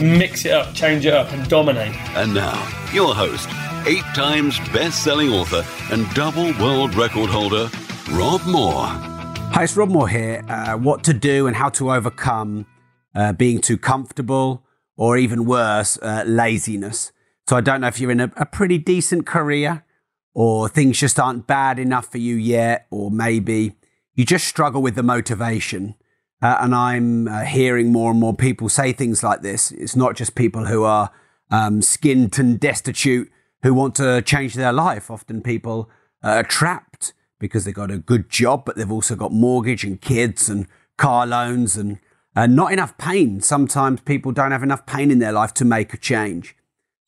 Mix it up, change it up, and dominate. And now, your host, eight times best selling author and double world record holder, Rob Moore. Hi, it's Rob Moore here. Uh, what to do and how to overcome uh, being too comfortable or even worse, uh, laziness. So I don't know if you're in a, a pretty decent career or things just aren't bad enough for you yet, or maybe you just struggle with the motivation. Uh, and I'm uh, hearing more and more people say things like this. It's not just people who are um, skint and destitute who want to change their life. Often people uh, are trapped because they've got a good job, but they've also got mortgage and kids and car loans and uh, not enough pain. Sometimes people don't have enough pain in their life to make a change.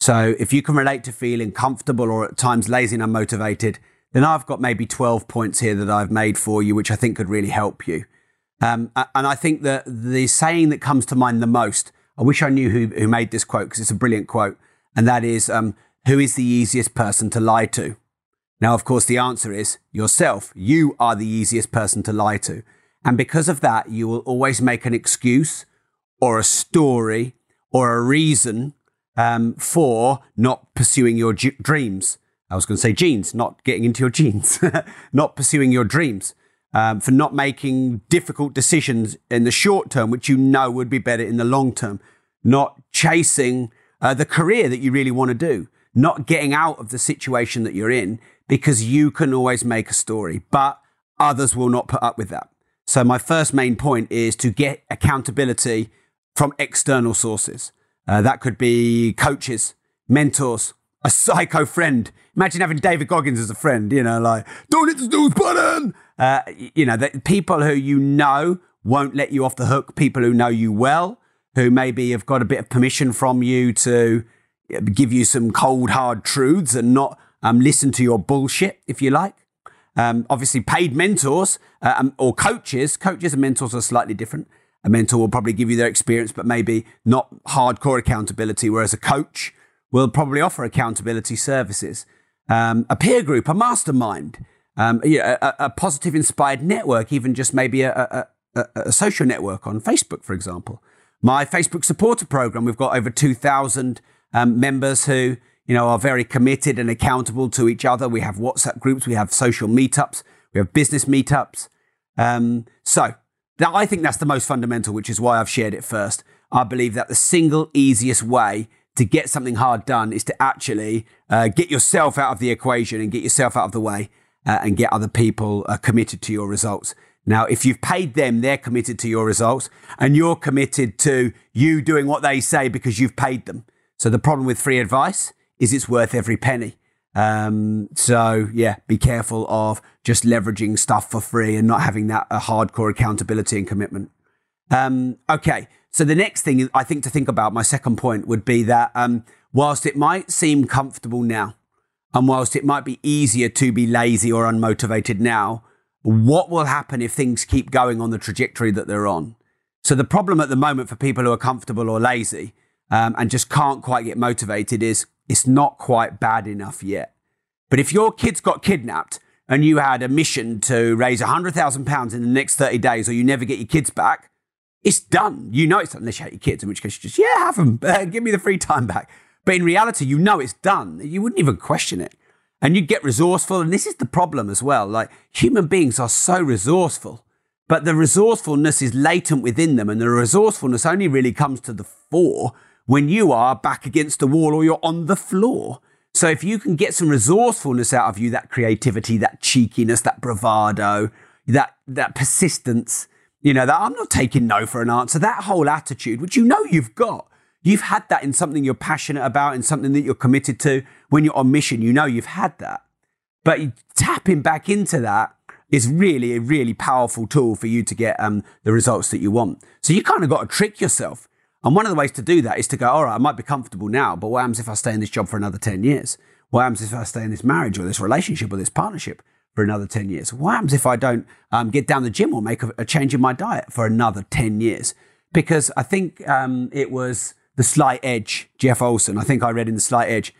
So if you can relate to feeling comfortable or at times lazy and unmotivated, then I've got maybe 12 points here that I've made for you, which I think could really help you. Um, and I think that the saying that comes to mind the most, I wish I knew who, who made this quote because it's a brilliant quote. And that is, um, who is the easiest person to lie to? Now, of course, the answer is yourself. You are the easiest person to lie to. And because of that, you will always make an excuse or a story or a reason um, for not pursuing your dreams. I was going to say genes, not getting into your jeans, not pursuing your dreams, um, for not making difficult decisions in the short term, which you know would be better in the long term, not chasing uh, the career that you really want to do, not getting out of the situation that you're in because you can always make a story, but others will not put up with that. So, my first main point is to get accountability from external sources. Uh, that could be coaches, mentors, a psycho friend. Imagine having David Goggins as a friend, you know, like, don't hit the snooze button. Uh, you know, that people who you know won't let you off the hook, people who know you well, who maybe have got a bit of permission from you to uh, give you some cold, hard truths and not um, listen to your bullshit, if you like. Um, obviously, paid mentors uh, um, or coaches, coaches and mentors are slightly different. A mentor will probably give you their experience, but maybe not hardcore accountability, whereas a coach will probably offer accountability services. Um, a peer group, a mastermind, um, yeah, a, a positive inspired network, even just maybe a, a, a, social network on Facebook, for example. My Facebook supporter program, we've got over 2,000 um, members who you know, are very committed and accountable to each other. We have WhatsApp groups, we have social meetups, we have business meetups. Um, so that, I think that's the most fundamental, which is why I've shared it first. I believe that the single easiest way to get something hard done is to actually uh, get yourself out of the equation and get yourself out of the way uh, and get other people uh, committed to your results. Now, if you've paid them, they're committed to your results and you're committed to you doing what they say because you've paid them. So the problem with free advice is it's worth every penny. Um, so yeah, be careful of just leveraging stuff for free and not having that uh, hardcore accountability and commitment. Um, okay, so the next thing I think to think about, my second point would be that um, whilst it might seem comfortable now, and whilst it might be easier to be lazy or unmotivated now, what will happen if things keep going on the trajectory that they're on? So the problem at the moment for people who are comfortable or lazy um, and just can't quite get motivated is it's not quite bad enough yet. But if your kids got kidnapped and you had a mission to raise £100,000 in the next 30 days or you never get your kids back, it's done. You know it's done, unless you hate your kids, in which case you just, yeah, have them. Give me the free time back. But in reality, you know it's done. You wouldn't even question it. And you'd get resourceful. And this is the problem as well. Like human beings are so resourceful, but the resourcefulness is latent within them. And the resourcefulness only really comes to the fore when you are back against the wall or you're on the floor. So if you can get some resourcefulness out of you, that creativity, that cheekiness, that bravado, that that persistence, you know, that I'm not taking no for an answer, that whole attitude, which you know you've got. You've had that in something you're passionate about, in something that you're committed to. When you're on mission, you know you've had that. But tapping back into that is really a really powerful tool for you to get um, the results that you want. So you kind of got to trick yourself. And one of the ways to do that is to go, all right, I might be comfortable now, but what happens if I stay in this job for another 10 years? What happens if I stay in this marriage or this relationship or this partnership for another 10 years? What happens if I don't um, get down the gym or make a, a, change in my diet for another 10 years? Because I think um, it was The Slight Edge, Jeff Olson. I think I read in The Slight Edge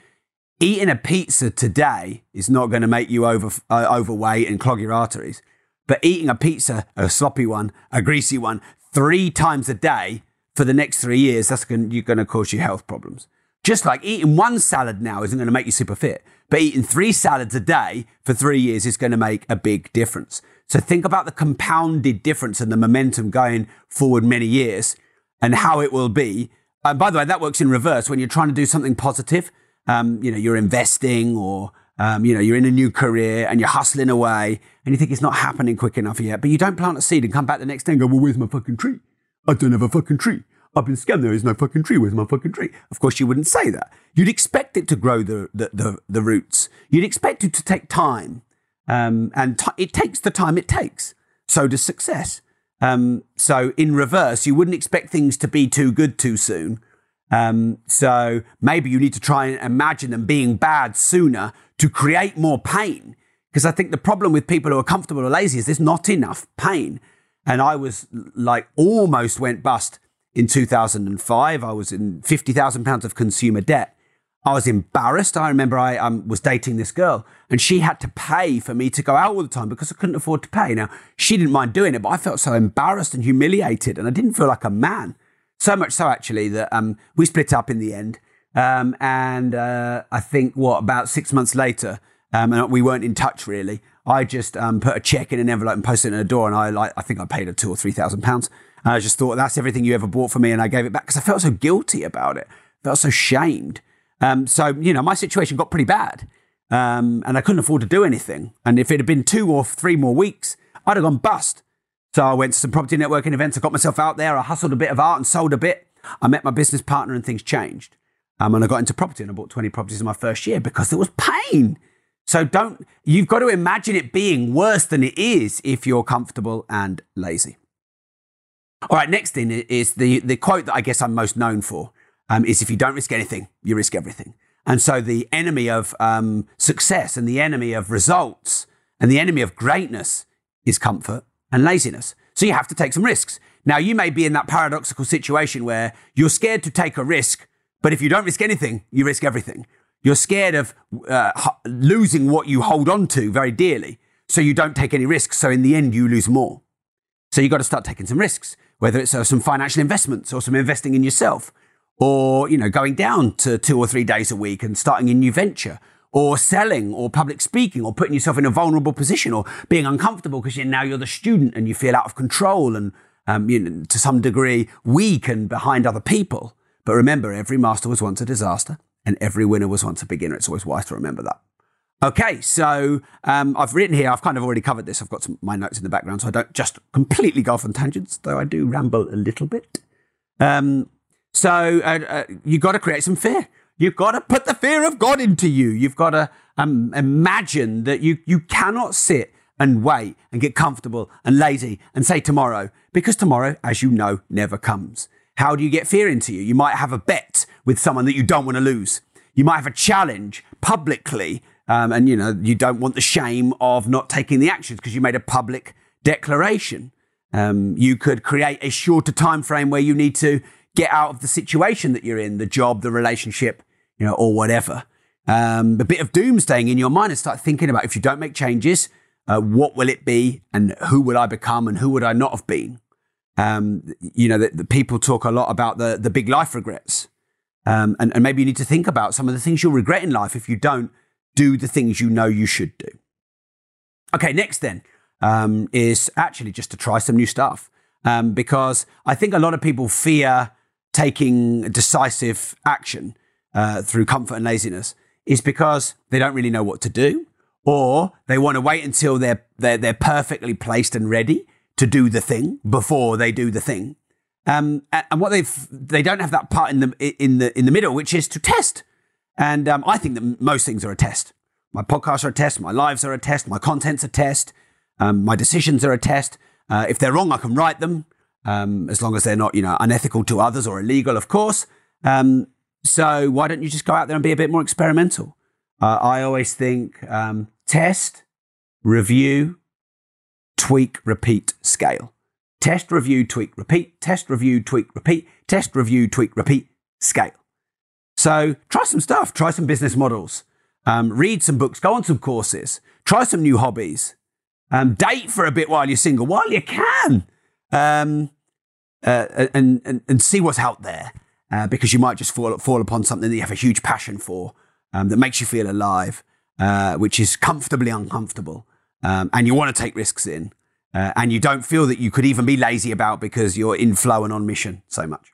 eating a pizza today is not going to make you over, uh, overweight and clog your arteries. But eating a pizza, a sloppy one, a greasy one, three times a day for the next three years, that's going, you're going to cause you health problems. Just like eating one salad now isn't going to make you super fit, but eating three salads a day for three years is going to make a big difference. So think about the compounded difference and the momentum going forward many years and how it will be. And by the way, that works in reverse when you're trying to do something positive um, you know, you're investing or, um, you know, you're in a new career and you're hustling away and you think it's not happening quick enough yet, but you don't plant a seed and come back the next day and go, well, where's my fucking tree? I don't have a fucking tree. I've been scammed. There is no fucking tree. Where's my fucking tree? Of course, you wouldn't say that. You'd expect it to grow the, the, the, the roots. You'd expect it to take time. Um, and t- it takes the time it takes. So does success. Um, so in reverse, you wouldn't expect things to be too good too soon. Um, so maybe you need to try and imagine them being bad sooner to create more pain. Because I think the problem with people who are comfortable or lazy is there's not enough pain. And I was like almost went bust in 2005. I was in 50,000 pounds of consumer debt. I was embarrassed. I remember I um, was dating this girl and she had to pay for me to go out all the time because I couldn't afford to pay. Now, she didn't mind doing it, but I felt so embarrassed and humiliated and I didn't feel like a man. So much so, actually, that um, we split up in the end. Um, and uh, I think, what, about six months later, um, and we weren't in touch really. I just um, put a check in an envelope and posted it in a door, and I like I think I paid her two or three thousand pounds. And I just thought that's everything you ever bought for me, and I gave it back because I felt so guilty about it. I felt so shamed. Um, so you know, my situation got pretty bad, um, and I couldn't afford to do anything. And if it had been two or three more weeks, I'd have gone bust. So I went to some property networking events. I got myself out there. I hustled a bit of art and sold a bit. I met my business partner and things changed. Um, and I got into property and I bought 20 properties in my first year because there was pain. So don't, you've got to imagine it being worse than it is if you're comfortable and lazy. All right, next thing is the, the quote that I guess I'm most known for um, is if you don't risk anything, you risk everything. And so the enemy of um, success and the enemy of results and the enemy of greatness is comfort and laziness. So you have to take some risks. Now, you may be in that paradoxical situation where you're scared to take a risk, but if you don't risk anything, you risk everything. You're scared of uh, losing what you hold on to very dearly, so you don't take any risks. So in the end, you lose more. So you've got to start taking some risks, whether it's uh, some financial investments or some investing in yourself, or you know going down to two or three days a week and starting a new venture, or selling or public speaking or putting yourself in a vulnerable position or being uncomfortable because you, now you're the student and you feel out of control and um, you know, to some degree weak and behind other people. But remember, every master was once a disaster and every winner was once a beginner. It's always wise to remember that. Okay, so um, I've written here, I've kind of already covered this. I've got some, my notes in the background, so I don't just completely go off on tangents, though I do ramble a little bit. Um, so uh, uh, you've got to create some fear. You've got to put the fear of God into you. You've got to um, imagine that you, you cannot sit and wait and get comfortable and lazy and say tomorrow, because tomorrow, as you know, never comes. How do you get fear into you? You might have a bet with someone that you don't want to lose. You might have a challenge publicly, um, and you know you don't want the shame of not taking the actions because you made a public declaration. Um, you could create a shorter time frame where you need to get out of the situation that you're in, the job, the relationship, you know, or whatever. Um, a bit of doomsdaying in your mind and start thinking about if you don't make changes, uh, what will it be and who will I become and who would I not have been? Um, you know, the, people talk a lot about the, the big life regrets. Um, and, and maybe you need to think about some of the things you'll regret in life if you don't do the things you know you should do. Okay, next then um, is actually just to try some new stuff. Um, because I think a lot of people fear taking decisive action uh, through comfort and laziness is because they don't really know what to do, or they want to wait until they're, they're, they're perfectly placed and ready to do the thing before they do the thing. Um, and what they've they don't have that part in the in the in the middle, which is to test. And um, I think that most things are a test. My podcasts are a test. My lives are a test. My content's a test. Um, my decisions are a test. Uh, if they're wrong, I can right them. Um, as long as they're not, you know, unethical to others or illegal, of course. Um, so why don't you just go out there and be a bit more experimental? Uh, I always think um, test, review, tweak, repeat, scale. Test, review, tweak, repeat. Test, review, tweak, repeat. Test, review, tweak, repeat, scale. So try some stuff. Try some business models. Um, read some books. Go on some courses. Try some new hobbies. Um, date for a bit while you're single, while you can, um, uh, and, and and see what's out there. Uh, because you might just fall fall upon something that you have a huge passion for, um, that makes you feel alive, uh, which is comfortably uncomfortable, um, and you want to take risks in, uh, and you don't feel that you could even be lazy about because you're in flow and on mission so much.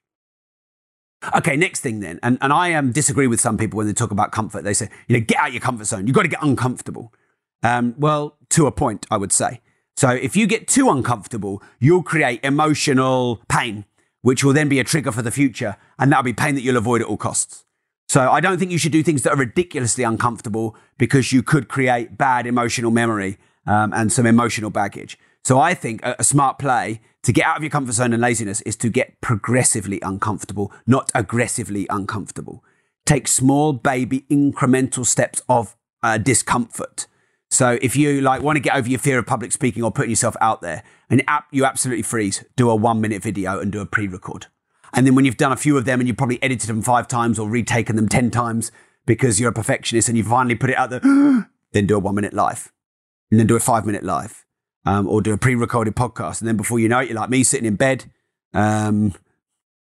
Okay, next thing then, and, and I um, disagree with some people when they talk about comfort. They say, you know, get out your comfort zone. You've got to get uncomfortable. Um, well, to a point, I would say. So if you get too uncomfortable, you'll create emotional pain, which will then be a trigger for the future, and that'll be pain that you'll avoid at all costs. So I don't think you should do things that are ridiculously uncomfortable because you could create bad emotional memory um, and some emotional baggage. So I think a, a smart play to get out of your comfort zone and laziness is to get progressively uncomfortable, not aggressively uncomfortable. Take small, baby, incremental steps of uh, discomfort. So if you like want to get over your fear of public speaking or putting yourself out there, and you absolutely freeze, do a one minute video and do a pre-record. And then when you've done a few of them and you've probably edited them five times or retaken them 10 times because you're a perfectionist and you finally put it out there, then do a one minute live and then do a five minute live um, or do a pre-recorded podcast, and then before you know it, you're like me sitting in bed, um,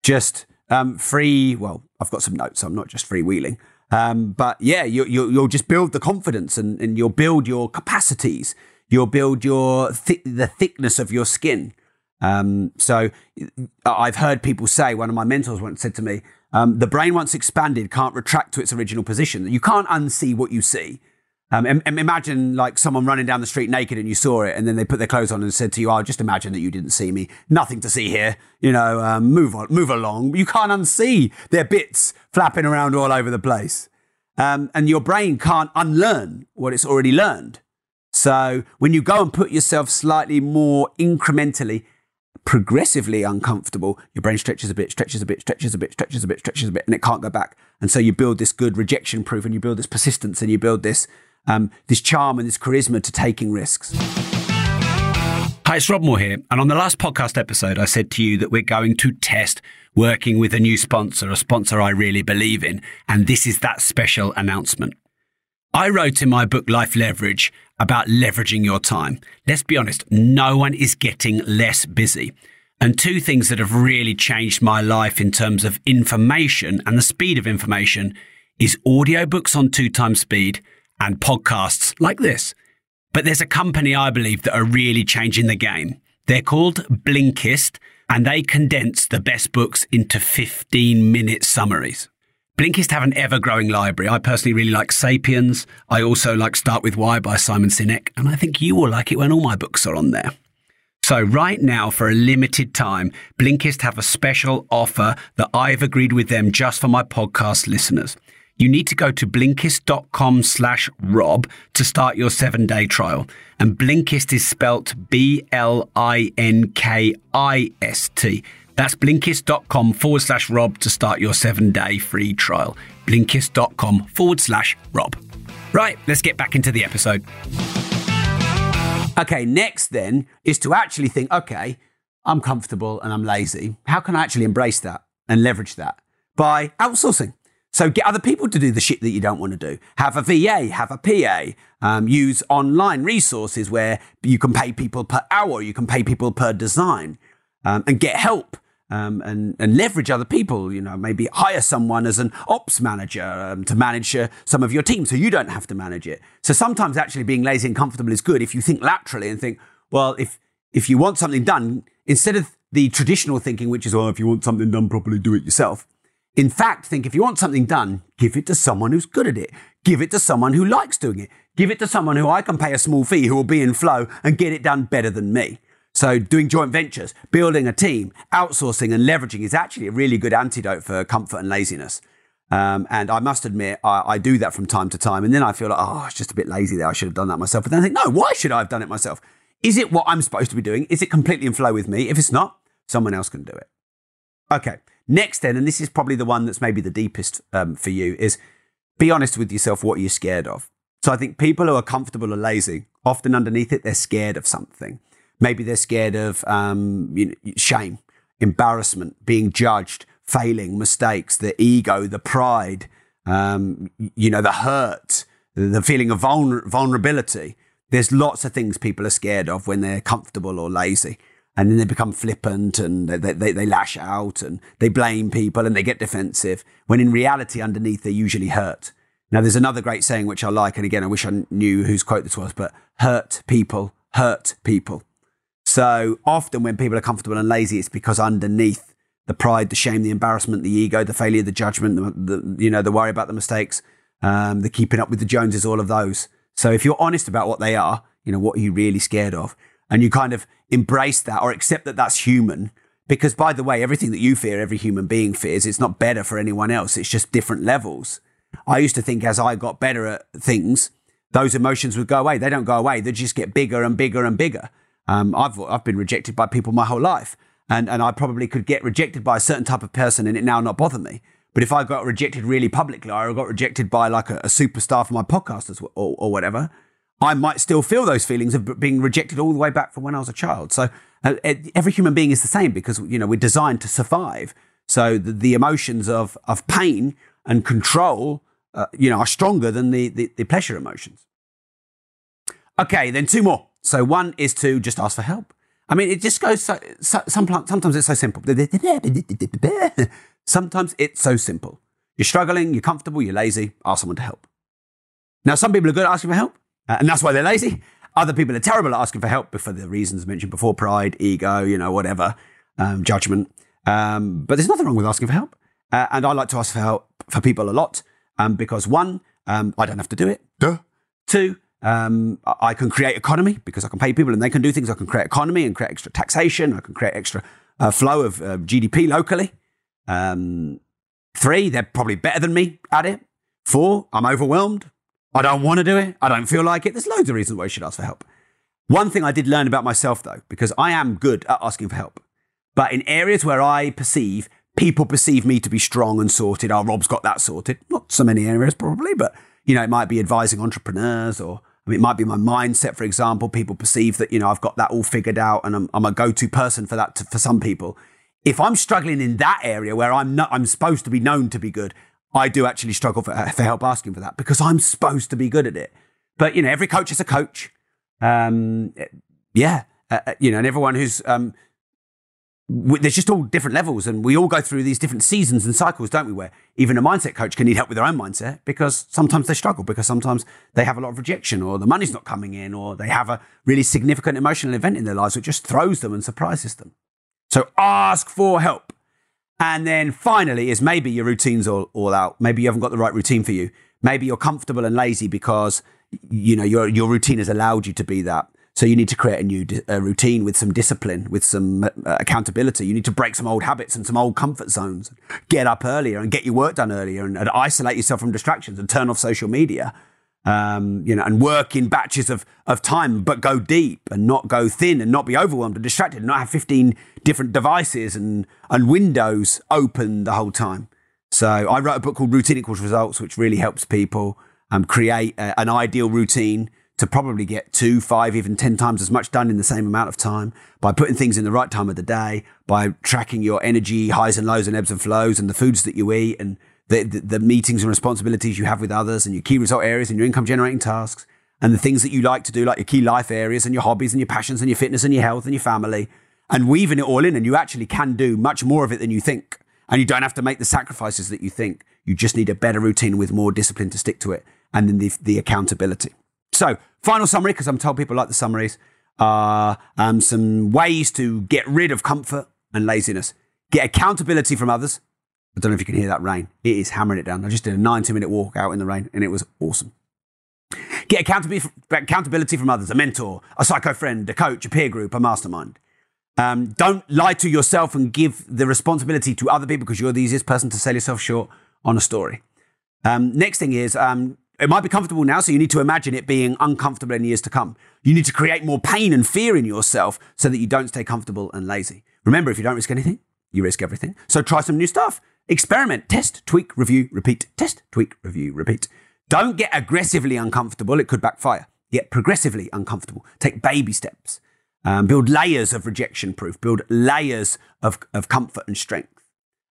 just um, free. Well, I've got some notes, so I'm not just freewheeling. Um, but yeah, you, you, you'll just build the confidence, and, and you'll build your capacities. You'll build your th- the thickness of your skin. Um, so I've heard people say. One of my mentors once said to me, um, "The brain once expanded can't retract to its original position. You can't unsee what you see." Um, and, and imagine like someone running down the street naked and you saw it, and then they put their clothes on and said to you, "Oh, just imagine that you didn't see me. Nothing to see here. You know, um, move on, move along." You can't unsee their bits flapping around all over the place, um, and your brain can't unlearn what it's already learned. So when you go and put yourself slightly more incrementally, progressively uncomfortable, your brain stretches a bit, stretches a bit, stretches a bit, stretches a bit, stretches a bit, and it can't go back. And so you build this good rejection proof, and you build this persistence, and you build this um, this charm and this charisma to taking risks. Hi, it's Rob Moore here. And on the last podcast episode, I said to you that we're going to test working with a new sponsor, a sponsor I really believe in. And this is that special announcement. I wrote in my book, Life Leverage, about leveraging your time. Let's be honest, no one is getting less busy. And two things that have really changed my life in terms of information and the speed of information is audiobooks on two times speed and podcasts like this. But there's a company I believe that are really changing the game. They're called Blinkist and they condense the best books into 15 minute summaries. Blinkist have an ever growing library. I personally really like Sapiens. I also like Start With Why by Simon Sinek, and I think you will like it when all my books are on there. So, right now, for a limited time, Blinkist have a special offer that I've agreed with them just for my podcast listeners you need to go to blinkist.com slash rob to start your seven day trial. And Blinkist is spelt B L I N K I S T. That's blinkist.com forward slash rob to start your seven day free trial. Blinkist.com forward slash rob. Right, let's get back into the episode. Okay, next then is to actually think, okay, I'm comfortable and I'm lazy. How can I actually embrace that and leverage that? By outsourcing. So get other people to do the shit that you don't want to do. Have a VA, have a PA. Um, use online resources where you can pay people per hour, you can pay people per design, um, and get help. Um, and, and leverage other people, you know, maybe hire someone as an ops manager um, to manage uh, some of your team so you don't have to manage it. So sometimes actually being lazy and comfortable is good if you think laterally and think, well, if, if you want something done, instead of the traditional thinking, which is, well, if you want something done properly, do it yourself in fact, think if you want something done, give it to someone who's good at it. Give it to someone who likes doing it. Give it to someone who I can pay a small fee who will be in flow and get it done better than me. So, doing joint ventures, building a team, outsourcing, and leveraging is actually a really good antidote for comfort and laziness. Um, and I must admit, I, I, do that from time to time. And then I feel like, oh, it's just a bit lazy there. I should have done that myself. But then I think, no, why should I have done it myself? Is it what I'm supposed to be doing? Is it completely in flow with me? If it's not, someone else can do it. Okay. Next, then, and this is probably the one that's maybe the deepest um, for you, is be honest with yourself what you're scared of. So I think people who are comfortable or lazy, often underneath it, they're scared of something. Maybe they're scared of um, you know, shame, embarrassment, being judged, failing, mistakes, the ego, the pride, um, you know, the hurt, the feeling of vulner- vulnerability. There's lots of things people are scared of when they're comfortable or lazy. And then they become flippant and they, they, they lash out and they blame people and they get defensive when in reality underneath they're usually hurt. Now, there's another great saying which I like. And again, I wish I knew whose quote this was, but hurt people, hurt people. So often when people are comfortable and lazy, it's because underneath the pride, the shame, the embarrassment, the ego, the failure, the judgment, the, the you know, the worry about the mistakes, um, the keeping up with the Joneses, all of those. So if you're honest about what they are, you know, what are you really scared of? And you kind of embrace that or accept that that's human. Because by the way, everything that you fear, every human being fears, it's not better for anyone else. It's just different levels. I used to think as I got better at things, those emotions would go away. They don't go away. They just get bigger and bigger and bigger. Um, I've, I've been rejected by people my whole life. And, and I probably could get rejected by a certain type of person and it now not bother me. But if I got rejected really publicly or I got rejected by like a, a superstar for my podcast or, or whatever, I might still feel those feelings of being rejected all the way back from when I was a child. So uh, every human being is the same because you know we're designed to survive. So the, the emotions of of pain and control, uh, you know, are stronger than the, the, the pleasure emotions. Okay, then two more. So one is to just ask for help. I mean, it just goes so, so sometimes it's so simple. Sometimes it's so simple. You're struggling, you're comfortable, you're lazy, ask someone to help. Now, some people are good at asking for help. Uh, and that's why they're lazy. Other people are terrible at asking for help for the reasons mentioned before pride, ego, you know, whatever, um, judgment. Um, but there's nothing wrong with asking for help. Uh, and I like to ask for help for people a lot um, because one, um, I don't have to do it. Duh. Two, um, I can create economy because I can pay people and they can do things. I can create economy and create extra taxation. I can create extra uh, flow of uh, GDP locally. Um, three, they're probably better than me at it. Four, I'm overwhelmed. I don't want to do it. I don't feel like it. There's loads of reasons why you should ask for help. One thing I did learn about myself, though, because I am good at asking for help, but in areas where I perceive people perceive me to be strong and sorted, oh, Rob's got that sorted. Not so many areas, probably, but you know, it might be advising entrepreneurs or I mean, it might be my mindset, for example. People perceive that, you know, I've got that all figured out and I'm, I'm a go to person for that to, for some people. If I'm struggling in that area where I'm not, I'm supposed to be known to be good, I do actually struggle for, for help asking for that because I'm supposed to be good at it. But, you know, every coach is a coach. Um, yeah. Uh, uh you know, and everyone who's, um, there's just all different levels and we all go through these different seasons and cycles, don't we? Where even a mindset coach can need help with their own mindset because sometimes they struggle because sometimes they have a lot of rejection or the money's not coming in or they have a really significant emotional event in their lives which just throws them and surprises them. So ask for help. And then finally is maybe your routine's all, all out. Maybe you haven't got the right routine for you. Maybe you're comfortable and lazy because you know your your routine has allowed you to be that. So you need to create a new di- a routine with some discipline, with some uh, accountability. You need to break some old habits and some old comfort zones. Get up earlier and get your work done earlier, and, and isolate yourself from distractions and turn off social media um, you know, and work in batches of, of time, but go deep and not go thin and not be overwhelmed and distracted and not have 15 different devices and, and windows open the whole time. So I wrote a book called Routine Equals Results, which really helps people um, create a, an ideal routine to probably get two, five, even 10 times as much done in the same amount of time by putting things in the right time of the day, by tracking your energy highs and lows and ebbs and flows and the foods that you eat and the, the, meetings and responsibilities you have with others and your key result areas and your income generating tasks and the things that you like to do, like your key life areas and your hobbies and your passions and your fitness and your health and your family, and weaving it all in. And you actually can do much more of it than you think. And you don't have to make the sacrifices that you think. You just need a better routine with more discipline to stick to it and then the, the accountability. So, final summary, because I'm told people like the summaries, are um, some ways to get rid of comfort and laziness. Get accountability from others I don't know if you can hear that rain. It is hammering it down. I just did a 90 minute walk out in the rain and it was awesome. Get accountability from others, a mentor, a psycho friend, a coach, a peer group, a mastermind. Um, don't lie to yourself and give the responsibility to other people because you're the easiest person to sell yourself short on a story. Um, next thing is, um, it might be comfortable now, so you need to imagine it being uncomfortable in years to come. You need to create more pain and fear in yourself so that you don't stay comfortable and lazy. Remember, if you don't risk anything, you risk everything. So try some new stuff. Experiment, test, tweak, review, repeat. Test, tweak, review, repeat. Don't get aggressively uncomfortable. It could backfire. Get progressively uncomfortable. Take baby steps. Um, build layers of rejection proof. Build layers of, of comfort and strength.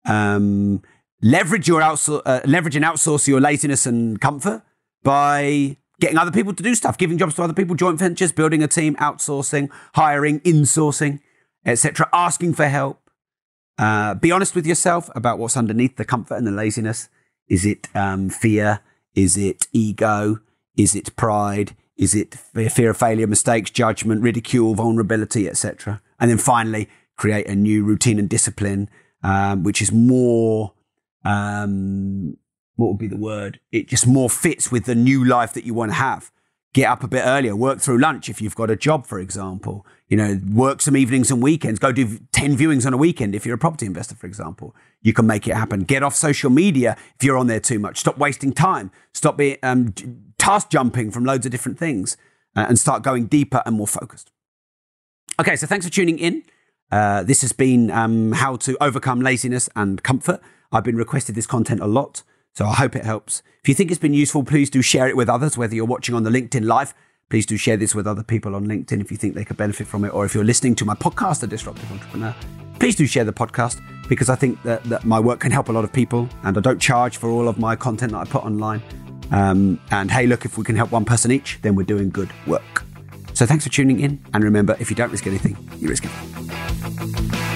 Um, leverage your outsour- uh, leverage and outsource your laziness and comfort by getting other people to do stuff, giving jobs to other people, joint ventures, building a team, outsourcing, hiring, insourcing, etc. Asking for help. Uh, be honest with yourself about what's underneath the comfort and the laziness. Is it um, fear? Is it ego? Is it pride? Is it fear of failure, mistakes, judgment, ridicule, vulnerability, etc.? And then finally, create a new routine and discipline, um, which is more, um, what would be the word? It just more fits with the new life that you want to have. Get up a bit earlier, work through lunch if you've got a job, for example. You know, work some evenings and weekends. Go do 10 viewings on a weekend if you're a property investor, for example. You can make it happen. Get off social media if you're on there too much. Stop wasting time. Stop being um, task jumping from loads of different things uh, and start going deeper and more focused. Okay, so thanks for tuning in. Uh, this has been um, how to overcome laziness and comfort. I've been requested this content a lot, so I hope it helps. If you think it's been useful, please do share it with others, whether you're watching on the LinkedIn Live. Please do share this with other people on LinkedIn if you think they could benefit from it, or if you're listening to my podcast, The Disruptive Entrepreneur. Please do share the podcast because I think that, that my work can help a lot of people, and I don't charge for all of my content that I put online. Um, and hey, look, if we can help one person each, then we're doing good work. So thanks for tuning in. And remember, if you don't risk anything, you risk everything.